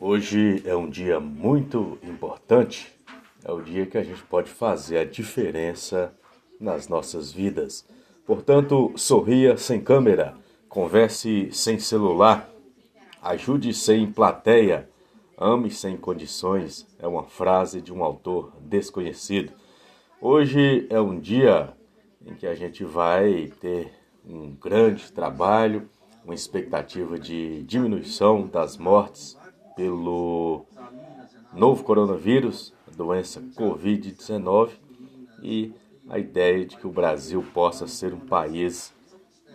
Hoje é um dia muito importante, é o dia que a gente pode fazer a diferença nas nossas vidas. Portanto, sorria sem câmera, converse sem celular, ajude sem plateia, ame sem condições, é uma frase de um autor desconhecido. Hoje é um dia em que a gente vai ter um grande trabalho, uma expectativa de diminuição das mortes pelo novo coronavírus, a doença Covid-19, e a ideia de que o Brasil possa ser um país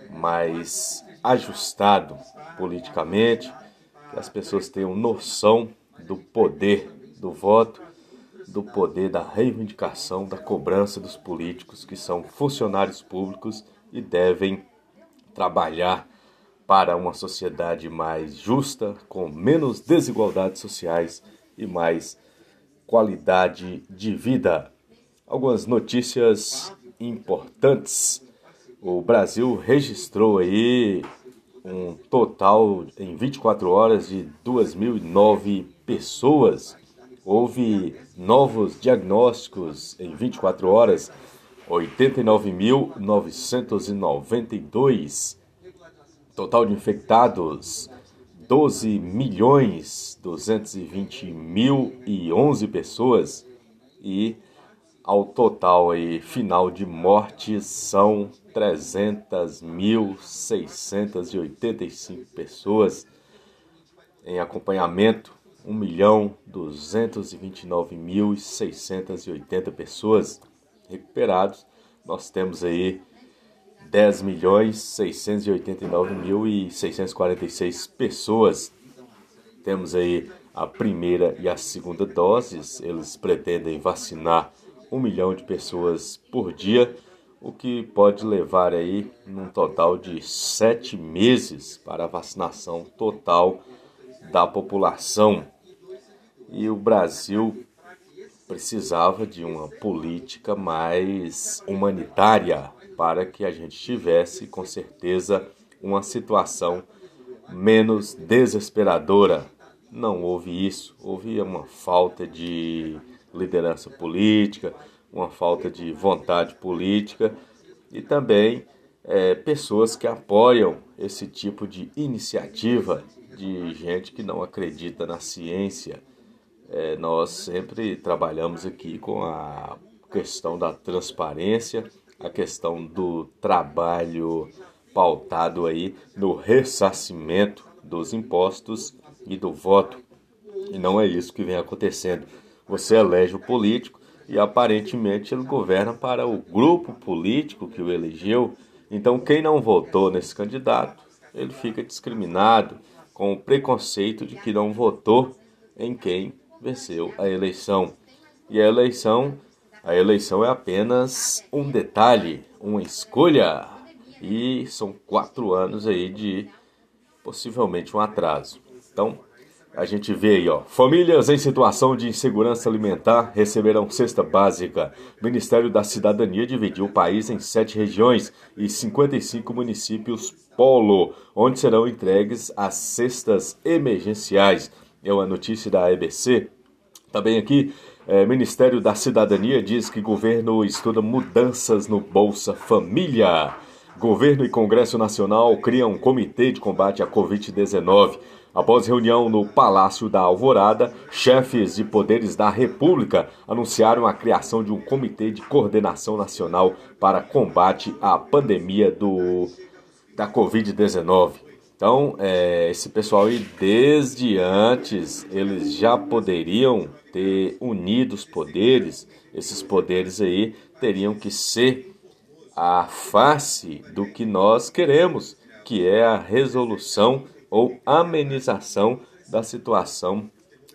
mais ajustado politicamente, que as pessoas tenham noção do poder do voto, do poder da reivindicação, da cobrança dos políticos que são funcionários públicos e devem trabalhar para uma sociedade mais justa, com menos desigualdades sociais e mais qualidade de vida. Algumas notícias importantes. O Brasil registrou aí um total em 24 horas de 2.009 pessoas. Houve novos diagnósticos em 24 horas, 89.992 Total de infectados 12 milhões 220 mil e 11 pessoas e ao total aí final de mortes são 300.685 pessoas. Em acompanhamento 1 milhão 229.680 pessoas. Recuperados nós temos aí 10 milhões 689 mil e 646 pessoas. Temos aí a primeira e a segunda doses. Eles pretendem vacinar um milhão de pessoas por dia, o que pode levar aí num total de sete meses para a vacinação total da população. E o Brasil precisava de uma política mais humanitária para que a gente tivesse, com certeza, uma situação menos desesperadora. Não houve isso, houve uma falta de liderança política, uma falta de vontade política e também é, pessoas que apoiam esse tipo de iniciativa de gente que não acredita na ciência. É, nós sempre trabalhamos aqui com a questão da transparência a questão do trabalho pautado aí no ressarcimento dos impostos e do voto. E não é isso que vem acontecendo. Você elege o político e aparentemente ele governa para o grupo político que o elegeu. Então quem não votou nesse candidato, ele fica discriminado com o preconceito de que não votou em quem venceu a eleição. E a eleição a eleição é apenas um detalhe, uma escolha. E são quatro anos aí de possivelmente um atraso. Então, a gente vê aí, ó. Famílias em situação de insegurança alimentar receberão cesta básica. O Ministério da Cidadania dividiu o país em sete regiões e 55 municípios polo, onde serão entregues as cestas emergenciais. É uma notícia da EBC. Também aqui, é, Ministério da Cidadania diz que governo estuda mudanças no Bolsa Família. Governo e Congresso Nacional criam um comitê de combate à Covid-19. Após reunião no Palácio da Alvorada, chefes de poderes da República anunciaram a criação de um comitê de coordenação nacional para combate à pandemia do, da Covid-19. Então, é, esse pessoal aí, desde antes, eles já poderiam ter unido os poderes, esses poderes aí teriam que ser a face do que nós queremos, que é a resolução ou amenização da situação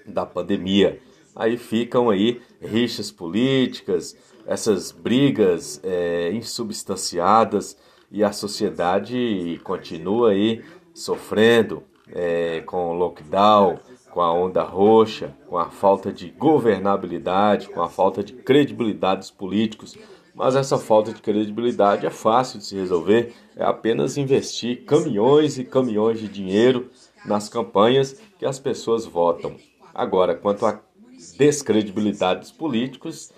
da pandemia. Aí ficam aí rixas políticas, essas brigas é, insubstanciadas e a sociedade continua aí sofrendo é, com o lockdown, com a onda roxa, com a falta de governabilidade, com a falta de credibilidade dos políticos. Mas essa falta de credibilidade é fácil de se resolver, é apenas investir caminhões e caminhões de dinheiro nas campanhas que as pessoas votam. Agora, quanto à descredibilidade dos políticos,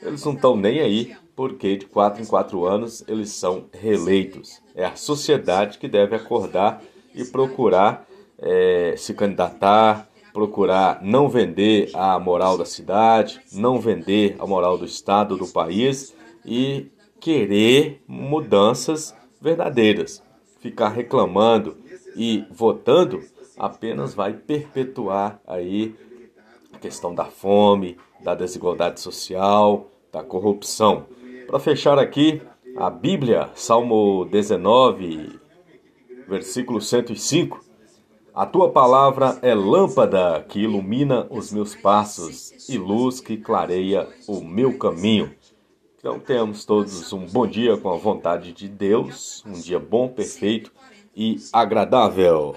eles não estão nem aí, porque de quatro em quatro anos eles são reeleitos. É a sociedade que deve acordar e procurar é, se candidatar, procurar não vender a moral da cidade, não vender a moral do Estado, do país e querer mudanças verdadeiras. Ficar reclamando e votando apenas vai perpetuar aí a questão da fome, da desigualdade social, da corrupção. Para fechar aqui, a Bíblia, Salmo 19, versículo 105. A tua palavra é lâmpada que ilumina os meus passos e luz que clareia o meu caminho. Então, temos todos um bom dia com a vontade de Deus, um dia bom, perfeito e agradável.